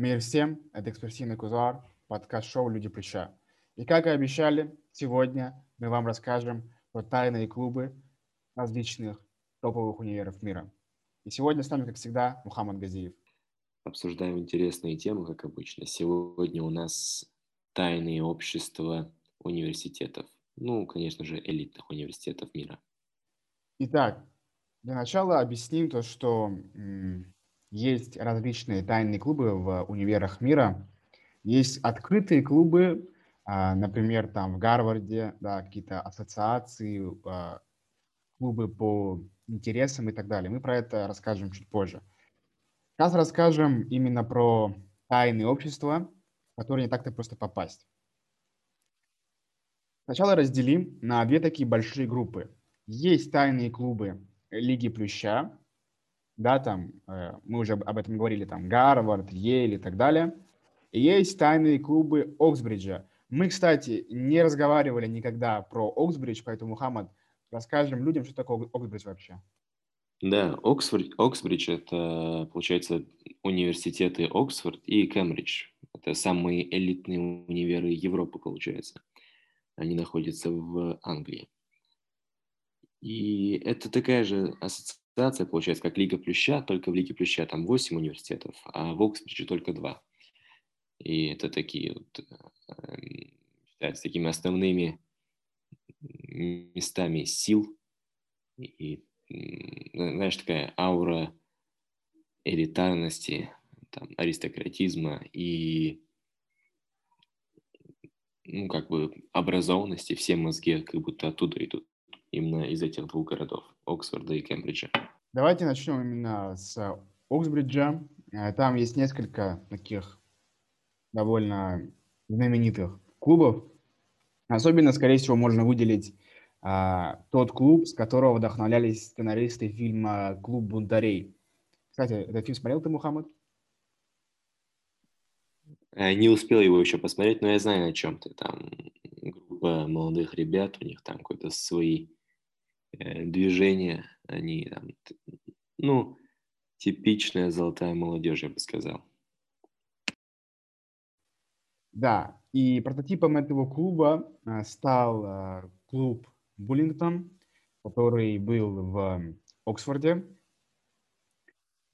Мир всем, это экспрессивный кузуар, подкаст-шоу «Люди плеча». И как и обещали, сегодня мы вам расскажем про тайные клубы различных топовых универов мира. И сегодня с нами, как всегда, Мухаммад Газиев. Обсуждаем интересные темы, как обычно. Сегодня у нас тайные общества университетов. Ну, конечно же, элитных университетов мира. Итак, для начала объясним то, что есть различные тайные клубы в универах мира. Есть открытые клубы, а, например, там в Гарварде, да, какие-то ассоциации, а, клубы по интересам и так далее. Мы про это расскажем чуть позже. Сейчас расскажем именно про тайные общества, в которые не так-то просто попасть. Сначала разделим на две такие большие группы. Есть тайные клубы Лиги Плюща, да, там, э, мы уже об этом говорили, там, Гарвард, Йейл и так далее. И есть тайные клубы Оксбриджа. Мы, кстати, не разговаривали никогда про Оксбридж, поэтому, Мухаммад, расскажем людям, что такое Оксбридж вообще. Да, Оксфорд, Оксбридж – это, получается, университеты Оксфорд и Кембридж. Это самые элитные универы Европы, получается. Они находятся в Англии. И это такая же ассоциация ассоциация, получается, как Лига Плюща, только в Лиге Плюща там 8 университетов, а в Оксбридже только 2. И это такие вот, эм, считаются такими основными местами сил и, знаешь, такая аура элитарности, там, аристократизма и ну, как бы образованности, все мозги как будто оттуда идут, именно из этих двух городов, Оксфорда и Кембриджа. Давайте начнем именно с Оксбриджа. Э, там есть несколько таких довольно знаменитых клубов. Особенно, скорее всего, можно выделить а, тот клуб, с которого вдохновлялись сценаристы фильма «Клуб бунтарей». Кстати, этот фильм смотрел ты, Мухаммад? Э, не успел его еще посмотреть, но я знаю, о чем ты. Там группа молодых ребят, у них там какой-то свои движения, они там, ну, типичная золотая молодежь, я бы сказал. Да, и прототипом этого клуба э, стал э, клуб Буллингтон, который был в Оксфорде.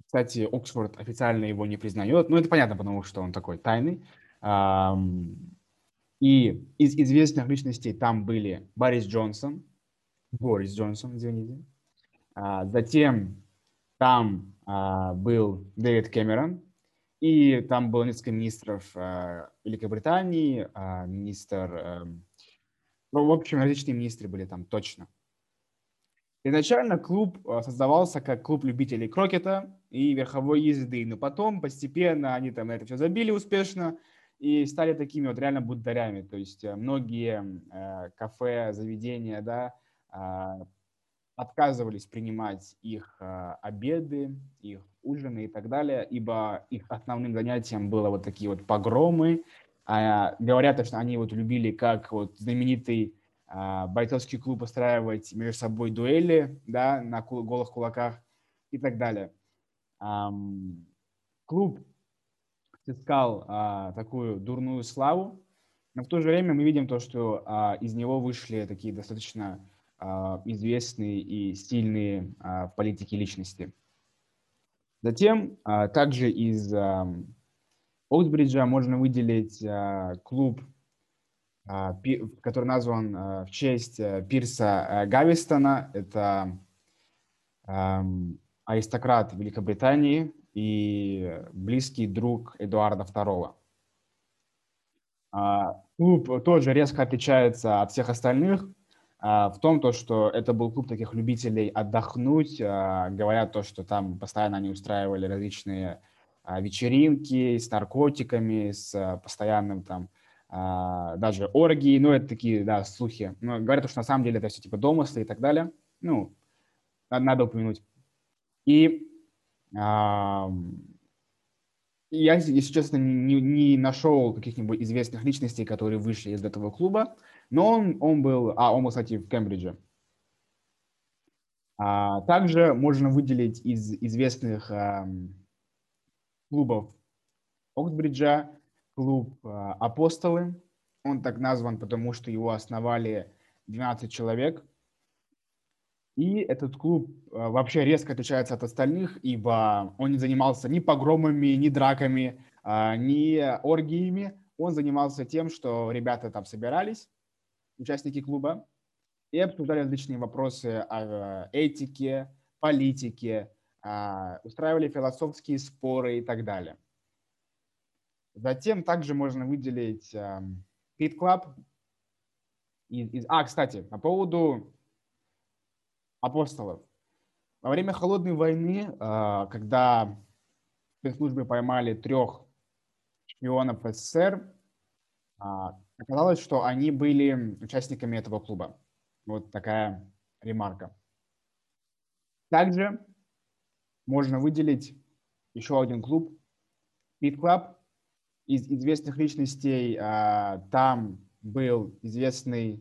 Кстати, Оксфорд официально его не признает, но это понятно, потому что он такой тайный. И из известных личностей там были Борис Джонсон, Борис Джонсон, извините, а, затем там а, был Дэвид Кэмерон, и там было несколько министров а, Великобритании, министр... Эм, ну, в общем, различные министры были там точно. Изначально клуб создавался как клуб любителей крокета и верховой езды, но потом постепенно они там это все забили успешно и стали такими вот реально бунтарями. То есть э, многие э, кафе, заведения, да, отказывались принимать их э, обеды, их ужины и так далее, ибо их основным занятием было вот такие вот погромы. А, говорят, что они вот любили как вот знаменитый а, бойцовский клуб устраивать между собой дуэли, да, на голых кулаках и так далее. Клуб искал а, такую дурную славу, но в то же время мы видим то, что а, из него вышли такие достаточно а, известные и стильные а, в политике личности. Затем а, также из Оутбриджа можно выделить клуб, который назван в честь Пирса Гавистона. Это аристократ Великобритании и близкий друг Эдуарда II. Клуб тоже резко отличается от всех остальных а, в том, то, что это был клуб таких любителей отдохнуть. А, говорят то, что там постоянно они устраивали различные а, вечеринки с наркотиками, с постоянным там даже оргии, ну, это такие, да, слухи. Но говорят, что на самом деле это все типа домыслы и так далее. Ну, надо упомянуть. И я, если честно, не, не нашел каких-нибудь известных личностей, которые вышли из этого клуба. Но он, он был, а он был, кстати, в Кембридже. А, также можно выделить из известных а, клубов Оксбриджа, клуб «Апостолы». Он так назван, потому что его основали 12 человек. И этот клуб вообще резко отличается от остальных, ибо он не занимался ни погромами, ни драками, ни оргиями. Он занимался тем, что ребята там собирались, участники клуба, и обсуждали различные вопросы о этике, политике, а, устраивали философские споры и так далее. Затем также можно выделить Pit Club. А, кстати, по поводу апостолов. Во время Холодной войны, а, когда спецслужбы поймали трех шпионов СССР, а, оказалось, что они были участниками этого клуба. Вот такая ремарка. Также можно выделить еще один клуб, Pit Club. Из известных личностей а, там был известный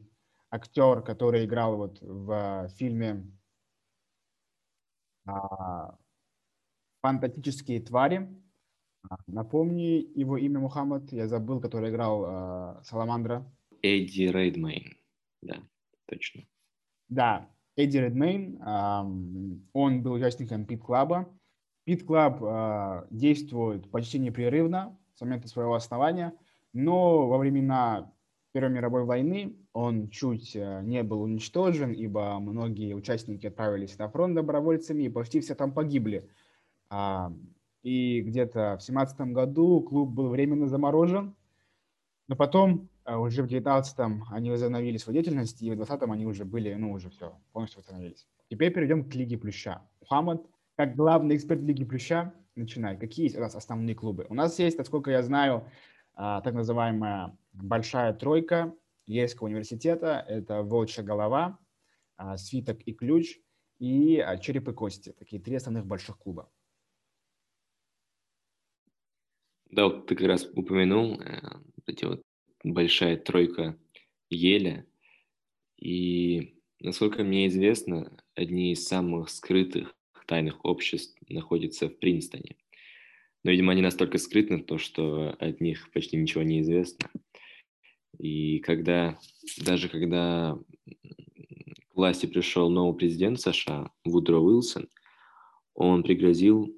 актер, который играл вот в фильме а, «Фантастические твари». Напомни его имя Мухаммад, я забыл, который играл Саламандра. Эдди Редмейн, да, точно. Да, Эдди Редмейн, он был участником Пит Клаба. Пит Клаб действует почти непрерывно с момента своего основания, но во времена Первой мировой войны он чуть э, не был уничтожен, ибо многие участники отправились на фронт добровольцами, и почти все там погибли. И где-то в 17 году клуб был временно заморожен, но потом а уже в 19-м они возобновили свою деятельность, и в 20-м они уже были, ну, уже все, полностью восстановились. Теперь перейдем к Лиге Плюща. Мухаммад, как главный эксперт Лиги Плюща, начинай. Какие есть у нас основные клубы? У нас есть, насколько я знаю, а, так называемая большая тройка Ельского университета. Это Волчья голова, а, Свиток и Ключ и Череп и Кости. Такие три основных больших клуба. Да, вот ты как раз упомянул э, эти вот большая тройка Еля. И, насколько мне известно, одни из самых скрытых тайных обществ находятся в Принстоне. Но, видимо, они настолько скрытны, то, что от них почти ничего не известно. И когда, даже когда к власти пришел новый президент США, Вудро Уилсон, он пригрозил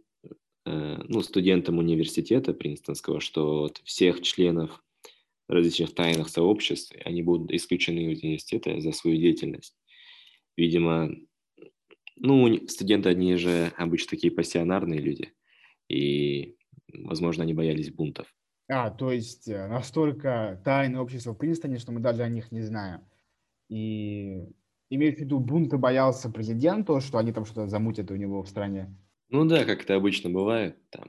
ну, студентам университета Принстонского, что всех членов различных тайных сообществ, они будут исключены из университета за свою деятельность. Видимо, ну, студенты, они же обычно такие пассионарные люди, и, возможно, они боялись бунтов. А, то есть э, настолько тайное общество в Принстоне, что мы даже о них не знаем. И имеешь в виду, бунта боялся президенту, что они там что-то замутят у него в стране? Ну да, как это обычно бывает. Там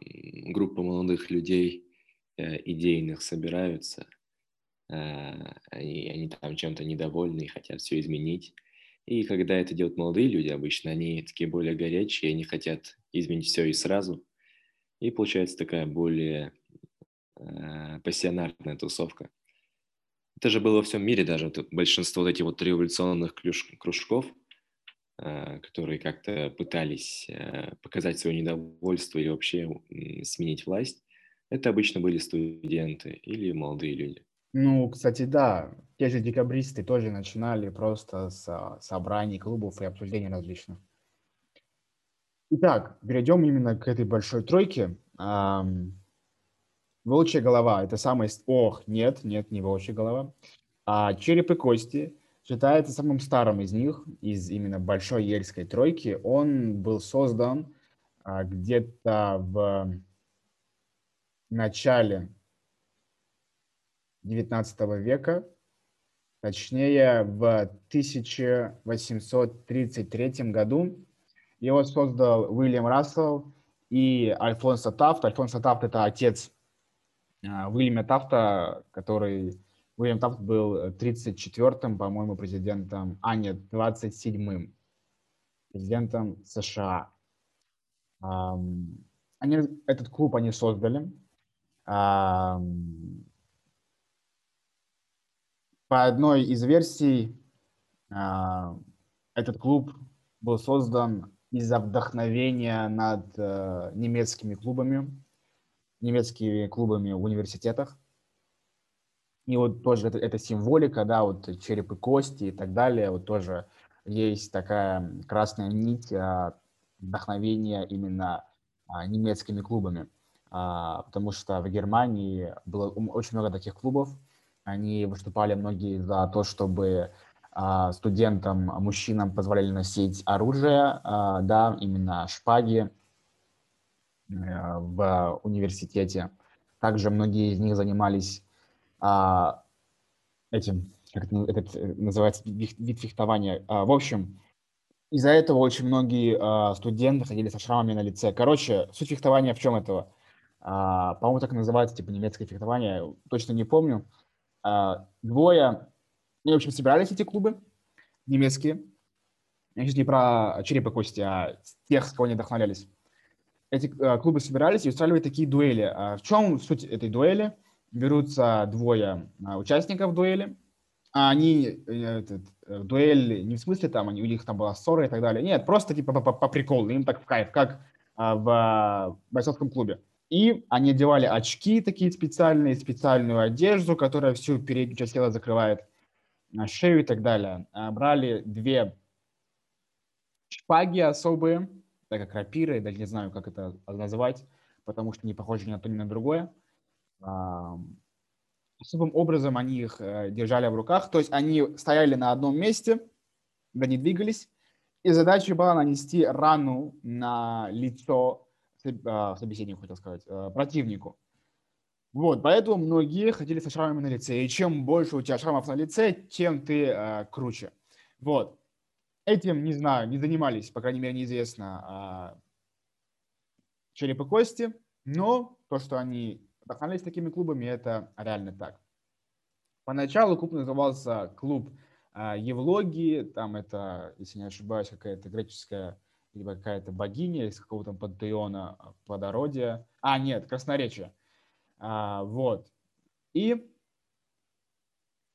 группа молодых людей э, идейных собираются, Э, они, они там чем-то недовольны и хотят все изменить. И когда это делают молодые люди, обычно они такие более горячие, они хотят изменить все и сразу. И получается такая более э, пассионарная тусовка. Это же было во всем мире даже. Вот большинство вот этих вот революционных кружков, которые как-то пытались э, показать свое недовольство или вообще э, сменить власть, это обычно были студенты или молодые люди. Ну, кстати, да, те же декабристы тоже начинали просто с собраний клубов и обсуждений различных. Итак, перейдем именно к этой большой тройке. Волчья голова – это самый... Ох, нет, нет, не волчья голова. А череп и кости считается самым старым из них, из именно большой ельской тройки. Он был создан а, где-то в начале 19 века, точнее в 1833 году. Его создал Уильям Рассел и Альфонсо Тафт. Альфонсо Тафт – это отец а, Уильяма Тафта, который... Уильям Тафт был 34-м, по-моему, президентом, а нет, 27-м президентом США. Они, этот клуб они создали. По одной из версий, а, этот клуб был создан из-за вдохновения над э, немецкими клубами. немецкими клубами в университетах. И вот тоже это, это символика, да, вот череп и кости и так далее, вот тоже есть такая красная нить а, вдохновения именно а, немецкими клубами, а, потому что в Германии было очень много таких клубов, они выступали многие за то, чтобы а, студентам, мужчинам позволяли носить оружие, а, да, именно шпаги э, в университете. Также многие из них занимались а, этим, как это, этот э, называется, вид фехтования. В общем, из-за этого очень многие студенты ходили со шрамами на лице. Короче, суть фехтования в чем этого? По-моему, так называется, типа немецкое фехтование, точно не помню. Двое ну, в общем, собирались эти клубы немецкие. Я сейчас не про черепа кости, а тех, с кого они вдохновлялись. Эти э, клубы собирались и устраивали такие дуэли. А в чем суть этой дуэли? Берутся двое э, участников дуэли, а они, э, этот, э, дуэль не в смысле там, они, у них там была ссора и так далее. Нет, просто типа по, по, по приколу, им так в кайф, как э, в бойцовском клубе. И они одевали очки такие специальные, специальную одежду, которая всю переднюю часть тела закрывает шею и так далее. А, брали две шпаги особые, так как рапиры, даже не знаю, как это назвать, потому что не похожи ни на то, ни на другое. Особым образом они их э, держали в руках, то есть они стояли на одном месте, да не двигались, и задача была нанести рану на лицо а, собеседнику, хотел сказать, э, противнику. Вот, поэтому многие ходили со шрамами на лице. И чем больше у тебя шрамов на лице, тем ты э, круче. Вот. Этим, не знаю, не занимались, по крайней мере, неизвестно, э, череп кости, но то, что они вдохновлялись такими клубами, это реально так. Поначалу клуб назывался клуб э, Евлогии, там это, если не ошибаюсь, какая-то греческая либо какая-то богиня из какого-то пантеона плодородия. А, нет, красноречие. А, вот. И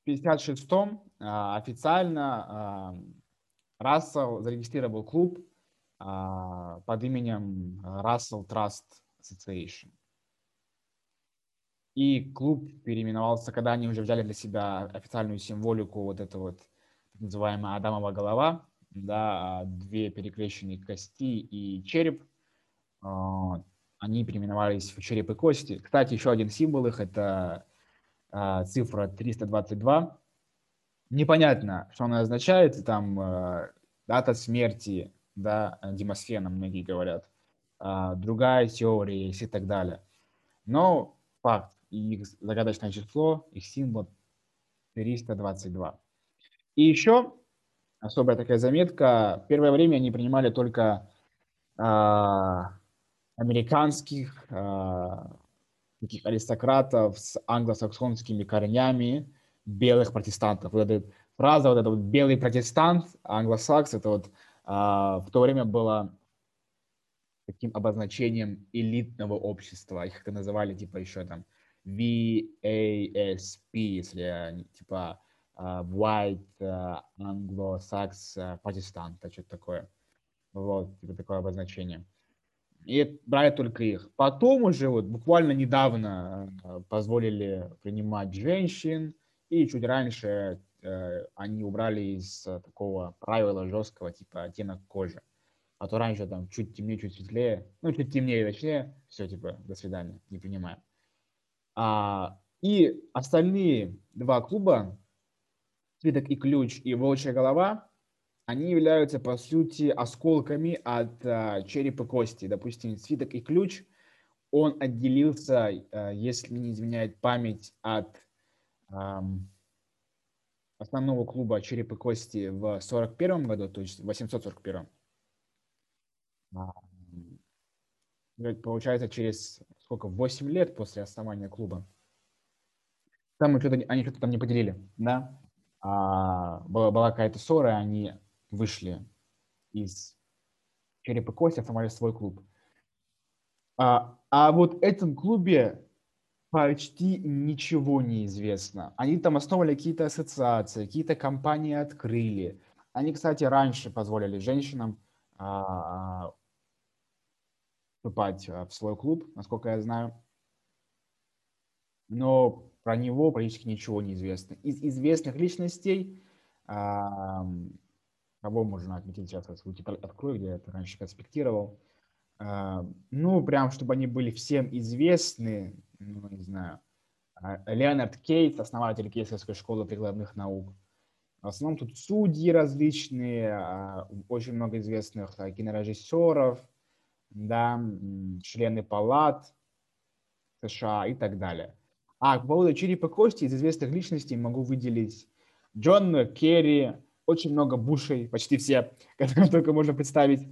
в 56-м а, официально а, Рассел зарегистрировал клуб а, под именем Russell Trust Association. И клуб переименовался, когда они уже взяли для себя официальную символику, вот это вот так называемая Адамова голова, да, две перекрещенные кости и череп они переименовались в череп и кости. Кстати, еще один символ их – это э, цифра 322. Непонятно, что она означает. Там дата смерти, да, Демосфена, многие говорят. Другая теория и так далее. Но факт, их загадочное число, их символ 322. И еще особая такая заметка. Первое время они принимали только американских э, таких аристократов с англосаксонскими корнями белых протестантов. Вот эта фраза, вот этот вот белый протестант, англосакс, это вот э, в то время было таким обозначением элитного общества. Их это называли типа еще там VASP, если типа uh, White uh, Anglo-Sax uh, Protestant, что-то такое. Вот, типа такое обозначение. И брали только их. Потом уже вот буквально недавно э, позволили принимать женщин, и чуть раньше э, они убрали из э, такого правила жесткого, типа оттенок кожи. А то раньше там чуть темнее, чуть светлее, ну чуть темнее, точнее, все, типа, до свидания, не принимаем. А, и остальные два клуба, Свиток и Ключ и Волчья голова, они являются, по сути, осколками от а, черепа кости. Допустим, свиток и ключ, он отделился, а, если не изменяет память, от а, основного клуба черепа кости в 41 году, то есть в 841. А, получается, через сколько, 8 лет после основания клуба. Там что-то, они что-то там не поделили, да? А, была, была какая-то ссора, они вышли из черепа кости, основали свой клуб. А, а вот этом клубе почти ничего не известно. Они там основали какие-то ассоциации, какие-то компании открыли. Они, кстати, раньше позволили женщинам а, вступать в свой клуб, насколько я знаю. но про него практически ничего не известно. Из известных личностей, кого можно отметить сейчас, я открою, где я это раньше конспектировал, ну, прям, чтобы они были всем известны, ну, не знаю, Леонард Кейт, основатель Кейсовской школы прикладных наук. В основном тут судьи различные, очень много известных кинорежиссеров, да, члены палат США и так далее. А по поводу черепа кости из известных личностей могу выделить Джон Керри, очень много Бушей, почти все, которые только можно представить.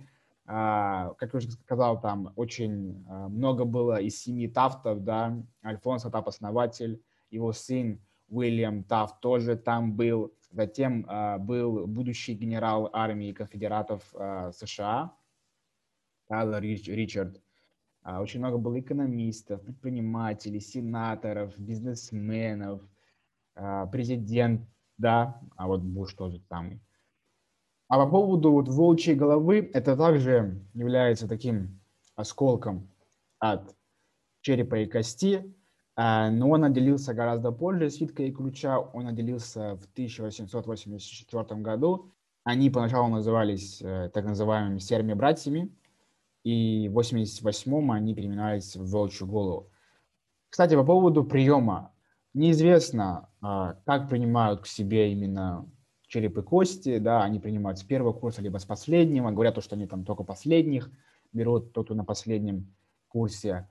А, как я уже сказал, там очень а, много было из семьи Тафтов, да, Альфонсо Тафт основатель, его сын Уильям Тафт тоже там был, затем а, был будущий генерал армии конфедератов США, Тайлер Ричард. Очень много было экономистов, предпринимателей, сенаторов, бизнесменов, президент, да, а вот Буш тоже самый. А по поводу вот волчьей головы, это также является таким осколком от черепа и кости, а, но он отделился гораздо позже свитка и ключа. Он отделился в 1884 году. Они поначалу назывались э, так называемыми серыми братьями, и в 88-м они переименовались в волчью голову. Кстати, по поводу приема. Неизвестно, а, как принимают к себе именно череп и кости, да, они принимают с первого курса, либо с последнего, говорят, то, что они там только последних берут, тот, кто на последнем курсе.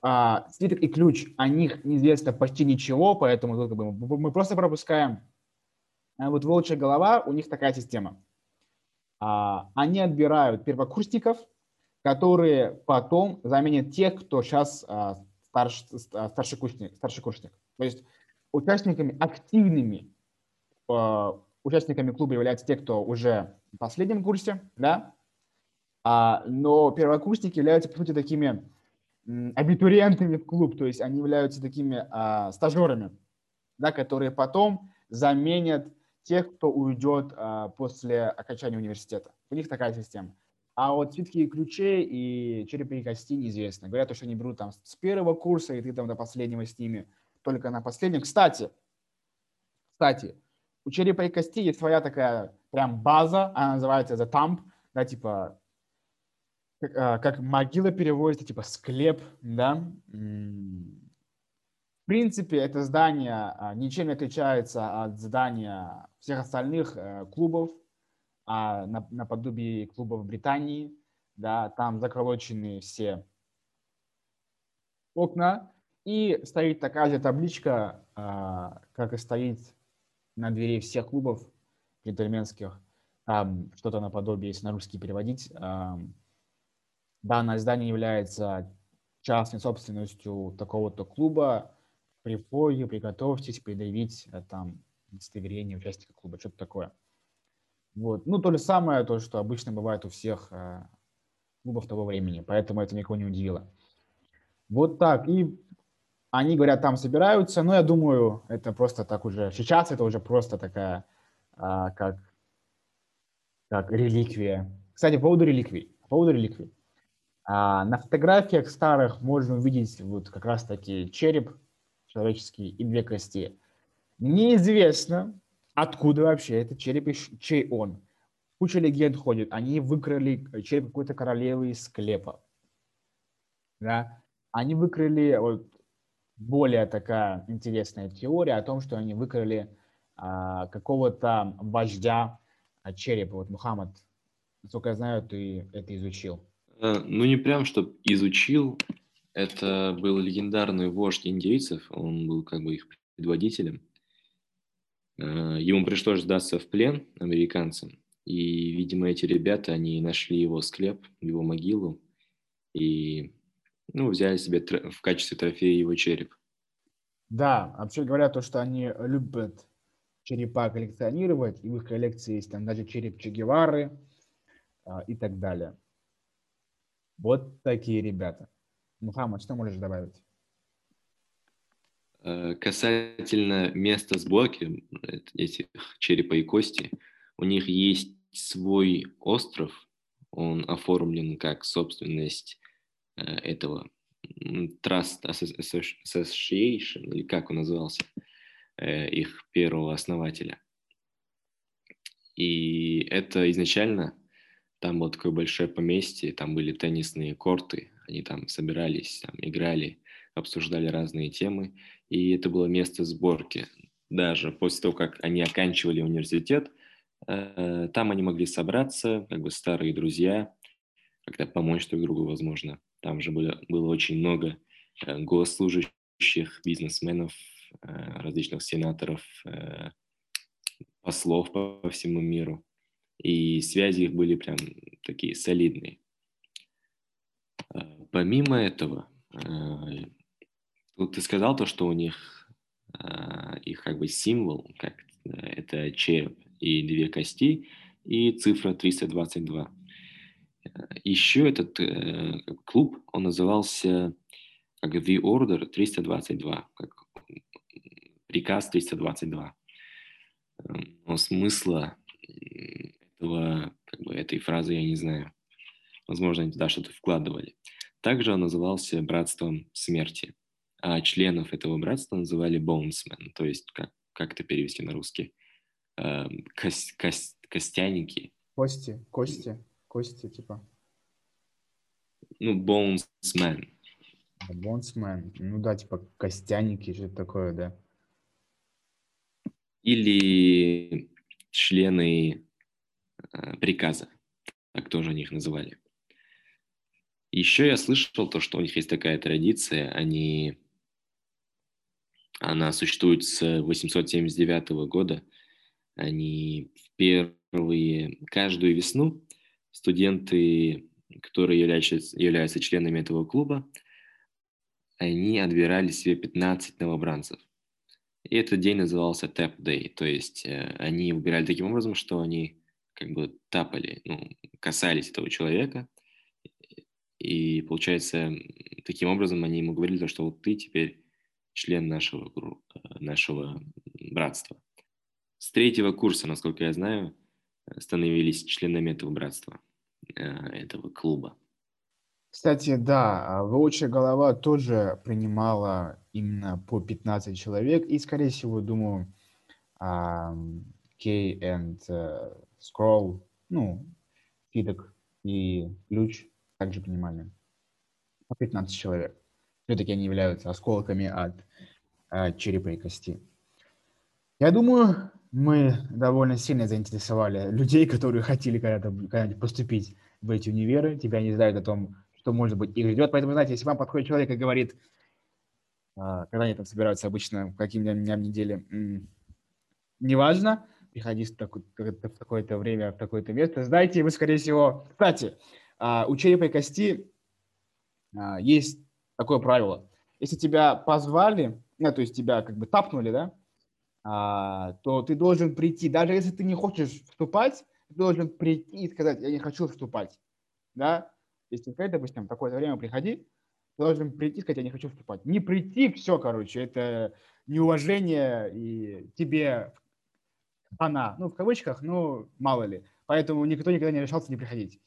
А, свиток и ключ, о них неизвестно почти ничего, поэтому как бы, мы просто пропускаем. А вот волчья голова, у них такая система. А, они отбирают первокурсников, которые потом заменят тех, кто сейчас а, старш, старший, курсник, старший курсник. То есть участниками активными а, участниками клуба являются те, кто уже в последнем курсе, да, а, но первокурсники являются, по сути, такими абитуриентами в клуб, то есть они являются такими а, стажерами, да, которые потом заменят тех, кто уйдет а, после окончания университета. У них такая система. А вот свитки ключей и черепи и кости неизвестно. Говорят, что они берут там с первого курса, и ты там до последнего с ними только на последнем. Кстати, кстати, у черепа и кости есть своя такая прям база, она называется The Thumb, да, типа, как, а, как могила переводится, типа склеп, да. В принципе, это здание а, ничем не отличается от здания всех остальных э, клубов, а наподобие клубов Британии, да, там заколочены все окна, и стоит такая же табличка, а, как и стоит на двери всех клубов джентльменских, там что-то наподобие, если на русский переводить. Данное здание является частной собственностью такого-то клуба. При входе приготовьтесь предъявить э, там удостоверение участника клуба, что-то такое. Вот. Ну, то же самое, то, что обычно бывает у всех э, клубов того времени, поэтому это никого не удивило. Вот так. И они говорят, там собираются, но я думаю, это просто так уже, сейчас это уже просто такая, а, как, как реликвия. Кстати, по поводу реликвий. По поводу реликвий. А, на фотографиях старых можно увидеть вот как раз таки череп человеческий и две кости. Неизвестно, откуда вообще этот череп чей он. Куча легенд ходит. Они выкрали череп какой-то королевы из склепа. Да? Они выкрали вот, более такая интересная теория о том, что они выкрали а, какого-то вождя а, черепа. Вот Мухаммад, насколько я знаю, ты это изучил. А, ну, не прям, что изучил. Это был легендарный вождь индейцев. Он был как бы их предводителем. А, ему пришлось сдаться в плен американцам. И, видимо, эти ребята, они нашли его склеп, его могилу. И ну, взяли себе в качестве трофея его череп. Да, вообще говоря, то, что они любят черепа коллекционировать, и в их коллекции есть там даже череп Че Гевары а, и так далее. Вот такие ребята. Мухаммад, что можешь добавить? Э, касательно места сборки этих черепа и кости, у них есть свой остров, он оформлен как собственность Э, этого Trust Association, или как он назывался, э, их первого основателя. И это изначально, там было такое большое поместье, там были теннисные корты, они там собирались, там играли, обсуждали разные темы, и это было место сборки. Даже после того, как они оканчивали университет, э, там они могли собраться, как бы старые друзья, когда помочь друг другу, возможно. Там же было, было очень много э, госслужащих, бизнесменов, э, различных сенаторов, послов по всему миру. И связи их были прям такие солидные. Помимо этого, вот ты сказал то, что у них э, их как бы символ, как э, это череп и две кости, и цифра 322. Еще этот э, клуб, он назывался как The Order 322, как приказ 322. Но смысла этого, как бы, этой фразы я не знаю. Возможно, они туда что-то вкладывали. Также он назывался братством смерти а членов этого братства называли bonesmen, то есть как, как это перевести на русский? Э, кость, кость, костяники. Кости, кости, кости, типа. Ну, bonesmen. Bonesmen, ну да, типа костяники, что-то такое, да. Или члены э, приказа, так тоже они их называли. Еще я слышал то, что у них есть такая традиция, они она существует с 879 года. Они первые, каждую весну студенты, которые являются, являются членами этого клуба, они отбирали себе 15 новобранцев. И этот день назывался Tap Day, то есть э, они выбирали таким образом, что они как бы тапали, ну, касались этого человека, и получается, таким образом они ему говорили, что вот ты теперь член нашего, э, нашего братства. С третьего курса, насколько я знаю, становились членами этого братства, э, этого клуба. Кстати, да, а Волчья голова тоже принимала именно по 15 человек, и, скорее всего, думаю, Кей и Скролл, ну, Фидок и Ключ также принимали по 15 человек все-таки они являются осколками от э, черепа и кости. Я думаю, мы довольно сильно заинтересовали людей, которые хотели когда-то когда поступить в эти универы. Тебя не знают о том, что, может быть, их ждет. Поэтому, знаете, если вам подходит человек и говорит, э, когда они там собираются обычно, каким дням недели, неважно, приходи в, такое, в такое-то время, в такое-то место, знаете, вы, скорее всего... Кстати, э, у черепа и кости есть такое правило. Если тебя позвали, ну, то есть тебя как бы тапнули, да, а, то ты должен прийти, даже если ты не хочешь вступать, ты должен прийти и сказать, я не хочу вступать, да. Если сказать, допустим, такое-то время приходи, ты должен прийти и сказать, я не хочу вступать. Не прийти, все, короче, это неуважение и тебе она, ну, в кавычках, ну, мало ли. Поэтому никто никогда не решался не приходить.